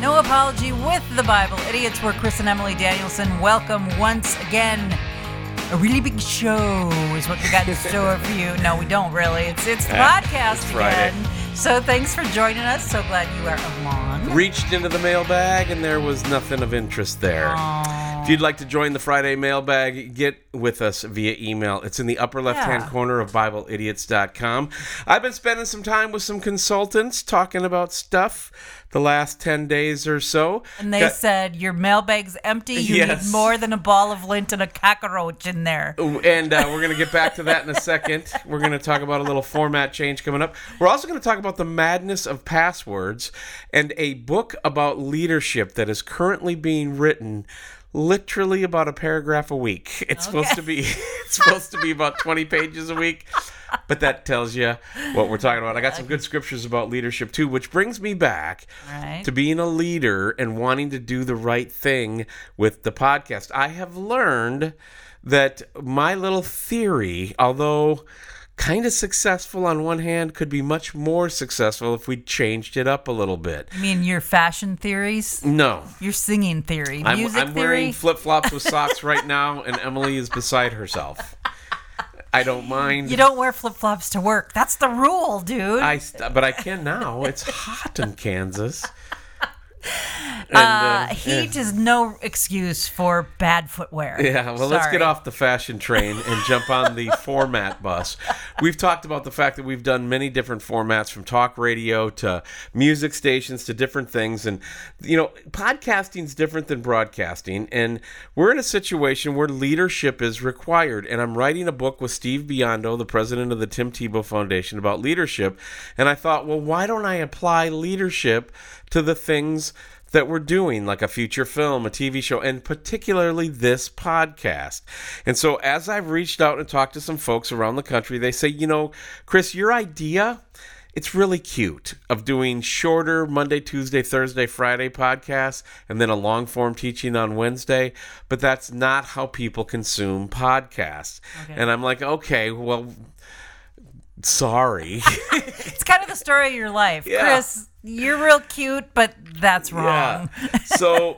No Apology with the Bible Idiots. We're Chris and Emily Danielson. Welcome once again. A really big show is what we got in store for you. No, we don't really. It's it's the podcast it's again. So thanks for joining us. So glad you are along. Reached into the mailbag and there was nothing of interest there. If you'd like to join the Friday mailbag, get with us via email. It's in the upper left hand Yeah. corner of BibleIdiots.com. I've been spending some time with some consultants talking about stuff the last 10 days or so. And they Got- said your mailbag's empty. You Yes. need more than a ball of lint and a cockroach in there. and uh, we're going to get back to that in a second. We're going to talk about a little format change coming up. We're also going to talk about the madness of passwords and a book about leadership that is currently being written literally about a paragraph a week. It's supposed to be it's supposed to be about 20 pages a week. But that tells you what we're talking about. I got some good scriptures about leadership too, which brings me back Right. to being a leader and wanting to do the right thing with the podcast. I have learned that my little theory, although kind of successful on one hand, could be much more successful if we changed it up a little bit. I mean, your fashion theories, No. your singing theory, I'm, music I'm theory. wearing flip flops with socks right now, and Emily is beside herself. I don't mind. you don't wear flip flops to work. That's the rule, dude. I st- but I can now. It's hot in Kansas. And, uh, uh, heat is no excuse for bad footwear. Yeah, well, let's get off the fashion train and jump on the format bus. We've talked about the fact that we've done many different formats from talk radio to music stations to different things. And, you know, podcasting's different than broadcasting. And we're in a situation where leadership is required. And I'm writing a book with Steve Biondo, the president of the Tim Tebow Foundation, about leadership. And I thought, well, why don't I apply leadership to the things that we're doing, like a feature film, a TV show, and particularly this podcast. And so, as I've reached out and talked to some folks around the country, they say, you know, Chris, your idea. It's really cute of doing shorter Monday, Tuesday, Thursday, Friday podcasts and then a long form teaching on Wednesday, but that's not how people consume podcasts. And I'm like, okay, well, sorry. It's kind of the story of your life. Yeah. Chris, you're real cute, but that's wrong. Yeah. So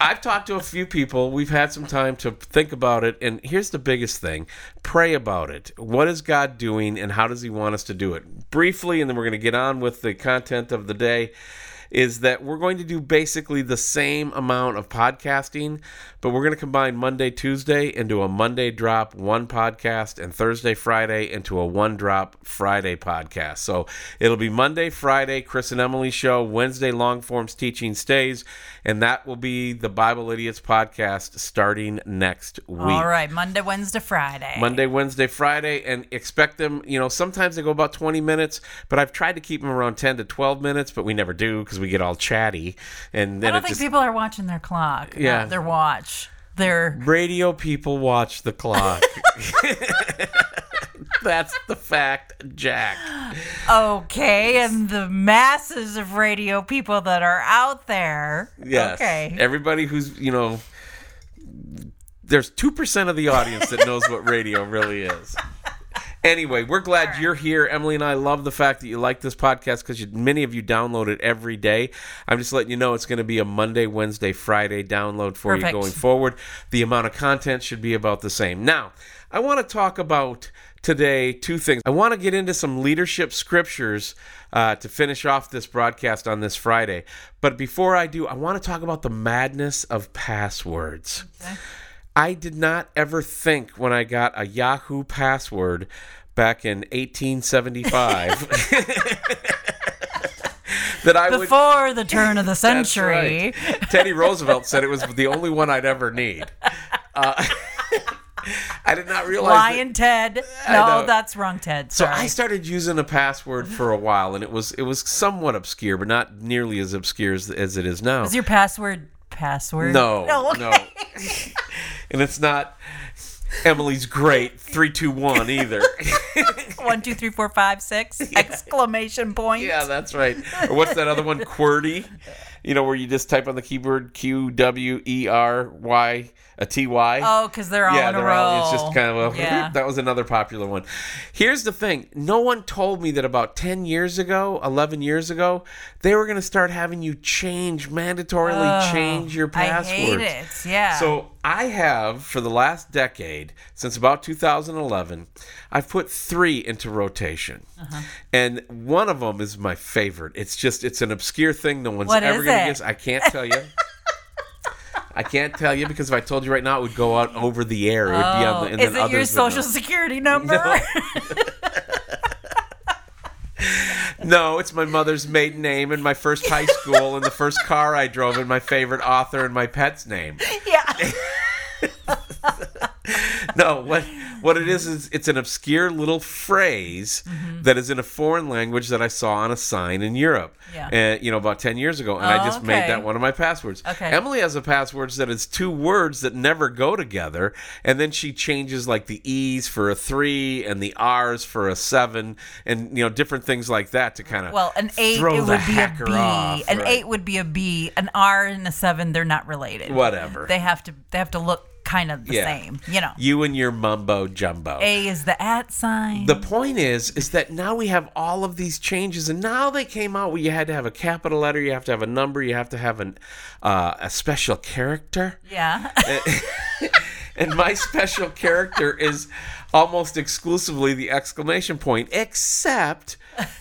I've talked to a few people. We've had some time to think about it. And here's the biggest thing pray about it. What is God doing and how does He want us to do it? Briefly, and then we're going to get on with the content of the day. Is that we're going to do basically the same amount of podcasting, but we're going to combine Monday, Tuesday into a Monday drop one podcast and Thursday, Friday into a one drop Friday podcast. So it'll be Monday, Friday, Chris and Emily show, Wednesday, long forms teaching stays, and that will be the Bible Idiots podcast starting next week. All right, Monday, Wednesday, Friday. Monday, Wednesday, Friday, and expect them. You know, sometimes they go about 20 minutes, but I've tried to keep them around 10 to 12 minutes, but we never do because we get all chatty. And I then don't think just. people are watching their clock. Yeah. their watch. Their Radio people watch the clock. That's the fact, Jack. okay, and the masses of radio people that are out there. Yes. Okay. Everybody who's, you know, there's 2% of the audience that knows what radio really is. Anyway, we're glad you're here. Emily and I love the fact that you like this podcast because many of you download it every day. I'm just letting you know it's going to be a Monday, Wednesday, Friday download for Perfect. you going forward. The amount of content should be about the same. Now, I want to talk about today two things. I want to get into some leadership scriptures uh, to finish off this broadcast on this Friday. But before I do, I want to talk about the madness of passwords. I did not ever think when I got a Yahoo password back in 1875 that I would. Before the turn of the century. right. Teddy Roosevelt said it was the only one I'd ever need. Uh, I did not realize. that- Lion Ted. No, that's wrong, Ted. so I started using a password for a while, and it was it was somewhat obscure, but not nearly as obscure as, as it is now. Is your password password? No, No. no. and it's not Emily's great three two one either. One, two, three, four, five, six! Exclamation point. yeah, that's right. Or what's that other one? QWERTY. You know, where you just type on the keyboard Q W E R Y a T Y. Oh, because they're all in a they're row. all- it's just kind of a, Yeah. that was another popular one. Here's the thing: no one told me that about ten years ago, eleven years ago, they were going to start having you change mandatorily change your passwords. I hate it. Yeah. So I have for the last decade, since about 2011, I've put three into rotation, Uh-huh. and one of them is my favorite. It's just it's an obscure thing no one's What ever gonna guess. I can't tell you. I can't tell you because if I told you right now, it would go out over the air. It would be on the. And Oh, is it your social security number? No, it's my mother's maiden name and my first high school and the first car I drove and my favorite author and my pet's name. yeah. No, what what it is is it's an obscure little phrase Mm-hmm. that is in a foreign language that I saw on a sign in Europe. Yeah. And you know, about ten years ago. And I just made that one of my passwords. Okay. Emily has a password that is two words that never go together, and then she changes like the E's for a three and the R's for a seven and you know, different things like that to kind of Well, an eight throw it the would be a B, off, an right. eight would be a B. An R and a seven, they're not related. Whatever. They have to. They have to look kind of the Yeah. same. You know. You and your mumbo jumbo. A is the at sign. The point is, is that now we have all of these changes, and now they came out where you had to have a capital letter, you have to have a number, you have to have an uh, a special character, yeah. and my special character is almost exclusively the exclamation point, except.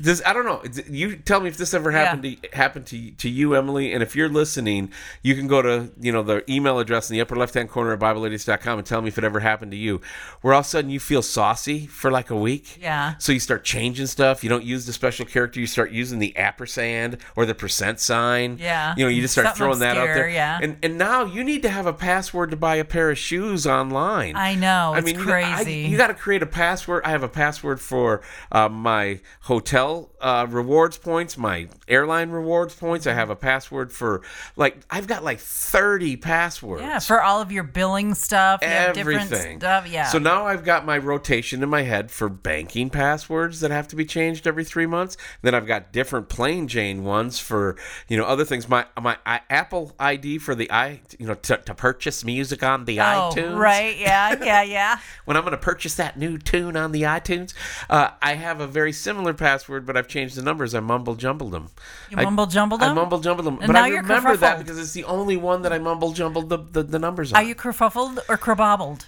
Does I don't know. You tell me if this ever happened to happened to to you, Emily. And if you're listening, you can go to you know the email address in the upper left hand corner of BibleIdiots.com and tell me if it ever happened to you, where all of a sudden you feel saucy for like a week. Yeah. So you start changing stuff. You don't use the special character. You start using the ampersand or the percent sign. Yeah. You know, you just start Something throwing that out there. yeah. And and now you need to have a password to buy a pair of shoes online. I know. It's I mean, got- I- crazy. You got, to create a password. I have a password for uh, my hotel uh, rewards points, my airline rewards points. I have a password for like I've got like thirty passwords. yeah, for all of your billing stuff, you Everything. stuff. Yeah. So now I've got my rotation in my head for banking passwords that have to be changed every three months. Then I've got different plain Jane ones for you know other things. My my I, Apple ID for the i you know to, to purchase music on the oh, iTunes. right. Yeah. Yeah. Yeah. when I'm going to purchase that new tune on the iTunes, uh, I have a very similar password, but I've changed the numbers. I mumble jumbled them. You I- mumble jumbled them? I mumble jumbled them, And but now I remember that because it's the only one that I mumble jumbled the, the, the numbers on. Are you kerfuffled or kerbobbled?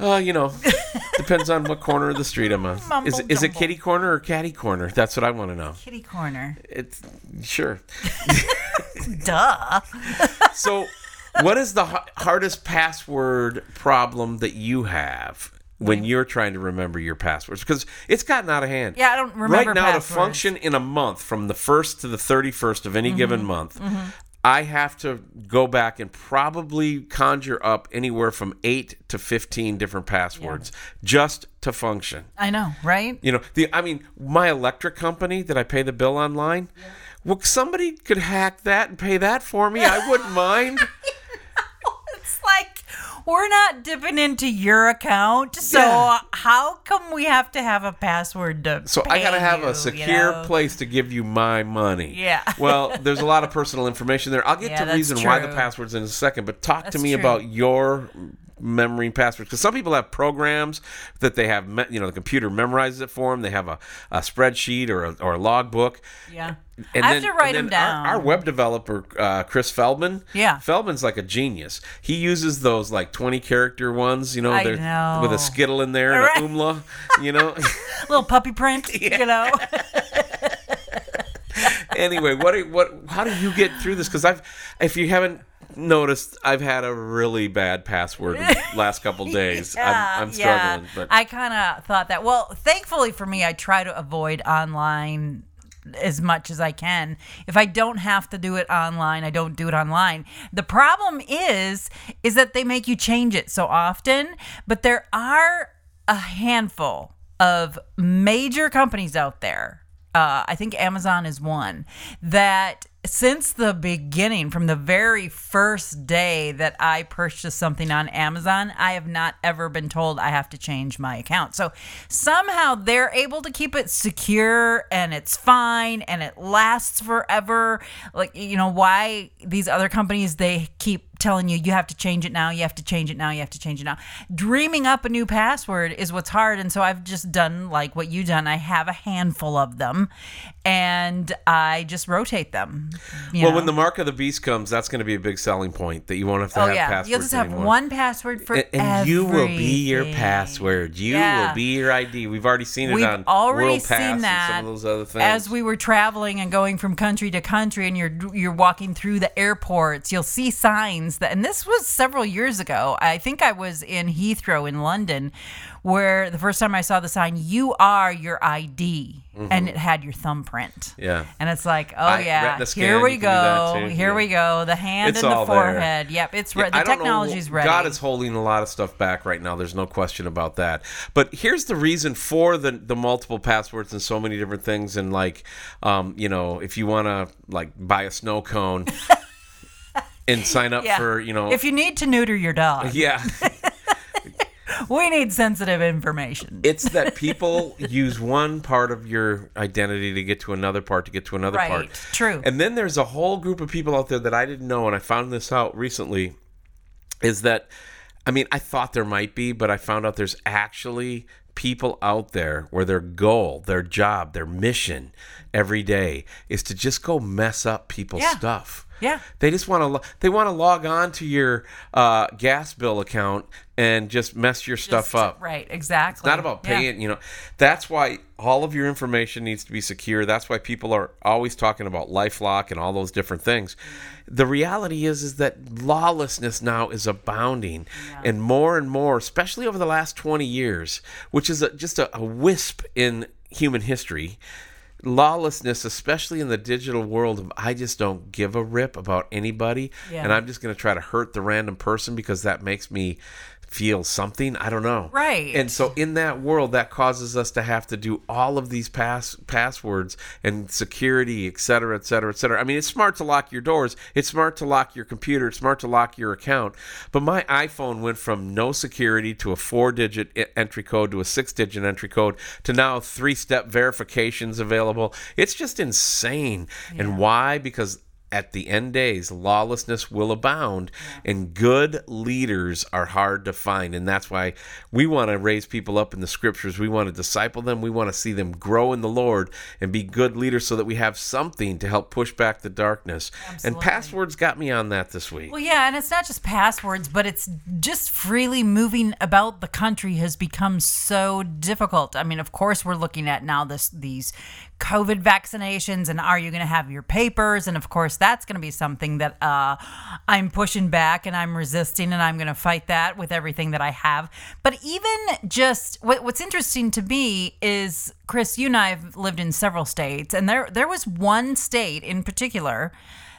Uh, you know, depends on what corner of the street I'm on. Mumble is is it kitty corner or catty corner? That's what I want to know. Kitty corner. It's sure. Duh. So, what is the ha- hardest password problem that you have when you're trying to remember your passwords? Because it's gotten out of hand. Yeah, I don't remember Right now, passwords. to function in a month, from the first to the thirty-first of any Mm-hmm. given month. I have to go back and probably conjure up anywhere from eight to fifteen different passwords just to function. I know, right? You know, the I mean, my electric company that I pay the bill online. Well, somebody could hack that and pay that for me. I wouldn't mind. We're not dipping into your account, so Yeah. how come we have to have a password to? So I gotta have you, a you secure know? place to give you my money. Yeah. Well, there's a lot of personal information there. I'll get Yeah, to that's reason why the passwords in a second, but talk to me true. about your memory passwords because some people have programs that they have you know the computer memorizes it for them they have a, a spreadsheet or a, or a logbook Yeah. and I then, have to write them down. Our, our web developer, uh, Chris Feldman. Yeah. Feldman's like a genius. He uses those like twenty character ones, you know, know. with a skittle in there Right. and a umla, you know. little puppy print, you know. anyway, what are- what? How do you get through this? Because I've, if you haven't noticed, I've had a really bad password last couple days. I'm, I'm struggling, but I kind of thought that. Well, thankfully for me, I try to avoid online as much as I can. If I don't have to do it online, I don't do it online. The problem is is that they make you change it so often, but there are a handful of major companies out there. Uh, I think Amazon is one that since the beginning, from the very first day that I purchased something on Amazon, I have not ever been told I have to change my account. So somehow they're able to keep it secure and it's fine and it lasts forever. Like, you know, why these other companies, they keep telling you you have to change it now, you have to change it now, you have to change it now. Dreaming up a new password is what's hard, and so I've just done like what you done. I have a handful of them, and I just rotate them. Well, know? when the mark of the beast comes, that's going to be a big selling point that you won't have to oh have yeah, passwords you'll just have anymore. one password for And, and you will be your password. You Yeah. will be your ID. We've already seen it We've on already World Pass seen and that some of those other things. as we were traveling and going from country to country, and you're you're walking through the airports. You'll see signs that, and this was several years ago. I think I was in Heathrow in London, where the first time I saw the sign, "You are your ID," and it had your thumbprint. Mm-hmm. Yeah. and it's like, oh I- yeah, scan, here we you can do that go, here yeah. we go, the hand It's and the all there. forehead. Yep, it's re- Yeah, the don't know. technology's ready. God is holding a lot of stuff back right now. There's no question about that. But here's the reason for the the multiple passwords and so many different things. And like, um, you know, if you want to like buy a snow cone and sign up yeah. for, you know, if you need to neuter your dog, yeah, we need sensitive information. it's that people use one part of your identity to get to another part to get to another Right. part. True. And then there's a whole group of people out there that I didn't know, and I found this out recently. Is that, I mean, I thought there might be, but I found out there's actually people out there where their goal, their job, their mission every day is to just go mess up people's Yeah. stuff. Yeah. They just want to. Lo- they want to log on to your uh, gas bill account and just mess your stuff Just- up. Right, exactly. It's not about Yeah. paying, you know. That's why all of your information needs to be secure. That's why people are always talking about LifeLock and all those different things. The reality is is that lawlessness now is abounding and more and more, especially over the last 20 years, which is a, just a, a wisp in human history. Lawlessness, especially in the digital world, of I just don't give a rip about anybody, Yeah. and I'm just going to try to hurt the random person because that makes me feel something. I don't know. Right. And so in that world, that causes us to have to do all of these pass passwords and security, et cetera, et cetera, et cetera. I mean, it's smart to lock your doors. It's smart to lock your computer. It's smart to lock your account. But my iPhone went from no security to a four-digit entry code to a six-digit entry code to now three-step verifications available. It's just insane. And why? Because at the end days, lawlessness will abound, and good leaders are hard to find. And that's why we want to raise people up in the scriptures. We want to disciple them. We want to see them grow in the Lord and be good leaders so that we have something to help push back the darkness. And passwords got me on that this week. Well, yeah, and it's not just passwords, but it's just freely moving about the country has become so difficult. I mean, of course, we're looking at now this these COVID vaccinations, and are you going to have your papers? And of course, that's going to be something that uh, I'm pushing back and I'm resisting, and I'm going to fight that with everything that I have. But even just what, what's interesting to me is, Chris, you and I have lived in several states, and there there was one state in particular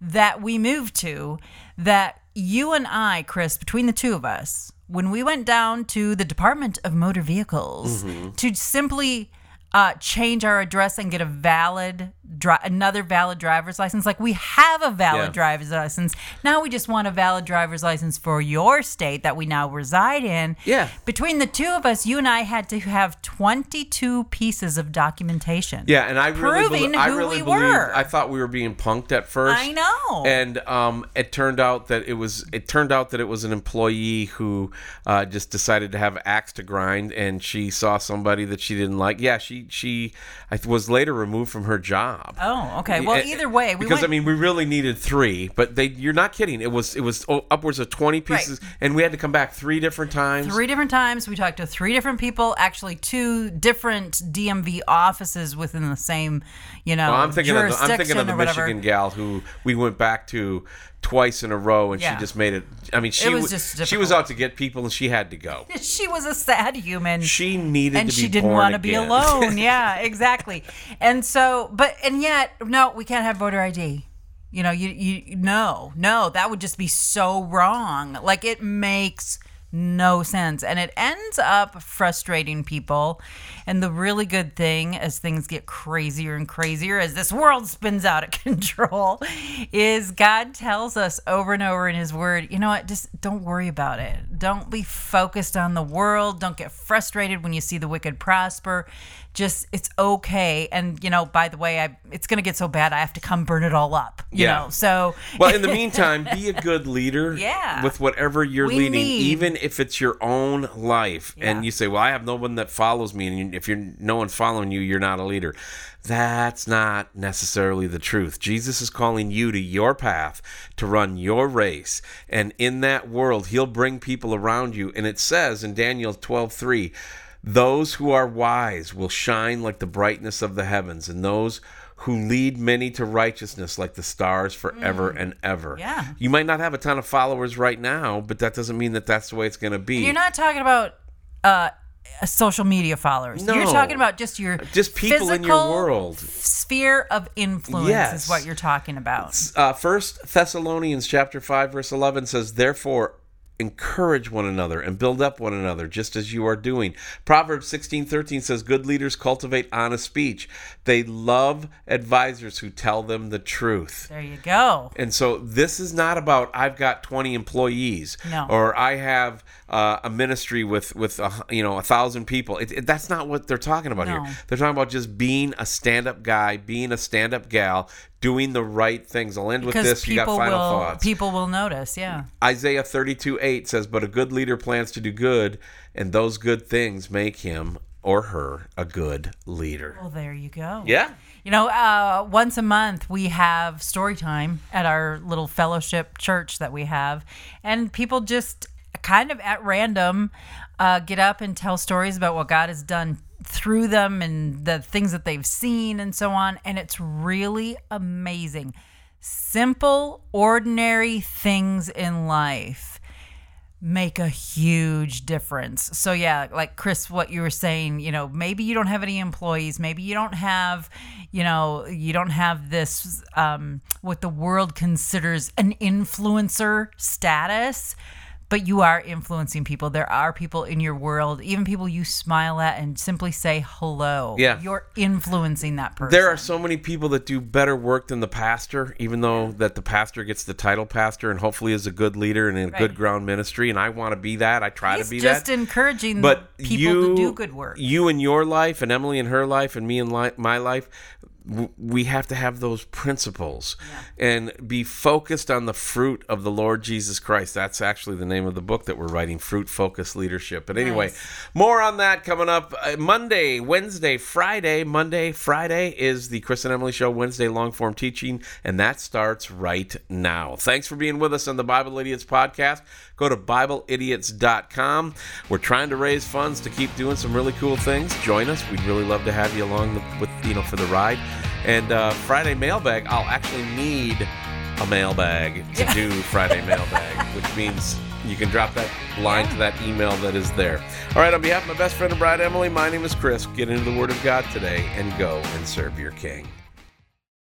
that we moved to that you and I, Chris, between the two of us, when we went down to the Department of Motor Vehicles Mm-hmm. to simply uh, change our address and get a valid, dri- another valid driver's license. Like we have a valid Yeah. driver's license. Now we just want a valid driver's license for your state that we now reside in. Yeah. Between the two of us, you and I had to have 22 pieces of documentation. Yeah, and I really, Proving belie- I who really we believe. were. I thought we were being punked at first. I know. And um, it turned out that it was. It turned out that it was an employee who uh, just decided to have axe to grind, and she saw somebody that she didn't like. Yeah, she she I was later removed from her job. Oh, okay. Well, Eh, either way, we because went, I mean, we really needed three, but they. You're not kidding. It was it was oh, upwards of twenty pieces, and we had to come back three different times. three different times. We talked to three different people, actually two different DMV offices within the same, you know, Well, I'm thinking of the, I'm thinking of the or whatever. Michigan gal who we went back to twice in a row, and Yeah. she just made it. I mean, she was wa- just she was difficult. out to get people, and she had to go. She was a sad human. She needed and to be she didn't born want to be again. alone. yeah, exactly. And so, but and yet, no, we can't have voter ID. You know, you you no, no, that would just be so wrong. Like it makes no sense. And it ends up frustrating people. And the really good thing, as things get crazier and crazier, as this world spins out of control, is God tells us over and over in His Word, you know what, just don't worry about it. Don't be focused on the world. Don't get frustrated when you see the wicked prosper. Just, it's okay. And, you know, by the way, I, it's going to get so bad, I have to come burn it all up, you Yeah. know? So, Well, in the meantime, be a good leader Yeah. with whatever you're We leading, need- even if it's your own life. Yeah. And you say, "Well, I have no one that follows me," and if you're no one following you, you're not a leader. That's not necessarily the truth. Jesus is calling you to your path to run your race, and in that world, He'll bring people around you. And it says in Daniel twelve three. Those who are wise will shine like the brightness of the heavens, and those who lead many to righteousness like the stars forever and ever. Mm. Yeah. You might not have a ton of followers right now, but that doesn't mean that that's the way it's going to be. You're not talking about uh, social media followers. No. You're talking about just your Just people in your world. sphere of influence Yes. is what you're talking about. uh, First Thessalonians chapter five verse eleven says, "Therefore." Encourage one another and build up one another, just as you are doing. Proverbs sixteen thirteen says, Good leaders cultivate honest speech. They love advisors who tell them the truth. There you go. And so this is not about I've got 20 employees No. or I have uh, a ministry with with a, you know a thousand people. It, it- that's not what they're talking about No. here. They're talking about just being a stand-up guy, being a stand-up gal, doing the right things. I'll end with this. You got final will thoughts. people will notice. Yeah. Isaiah 32 8 says, But a good leader plans to do good, and those good things make him or her a good leader. Well, there you go. Yeah. You know, uh, once a month we have story time at our little fellowship church that we have, and people just kind of at random uh, get up and tell stories about what God has done through them and the things that they've seen and so on. And it's really amazing. Simple, ordinary things in life make a huge difference. So yeah, like Chris what you were saying, you know, maybe you don't have any employees, maybe you don't have, you know, you don't have this um what the world considers an influencer status, but you are influencing people. There are people in your world, even people you smile at and simply say hello. Yeah. You're influencing that person. There are so many people that do better work than the pastor, even though that the pastor gets the title pastor and hopefully is a good leader and in a Right. good ground ministry. And I want to be that. I try He's to be just that. Just encouraging but people you, to do good work. You in your life, and Emily in her life, and me in li- my life, we have to have those principles and be focused on the fruit of the Lord Jesus Christ. That's actually the name of the book that we're writing, Fruit Focused Leadership. But anyway, Nice. more on that coming up uh, Monday, Wednesday, Friday. Monday, Friday is the Chris and Emily Show, Wednesday long form teaching, and that starts right now. Thanks for being with us on the Bible Idiots podcast. Go to BibleIdiots.com. We're trying to raise funds to keep doing some really cool things. Join us. We'd really love to have you along with you know for the ride. And uh, Friday mailbag, I'll actually need a mailbag to do Friday mailbag, which means you can drop that line to that email that is there. All right, on behalf of my best friend and bride Emily, my name is Chris. Get into the Word of God today and go and serve your King.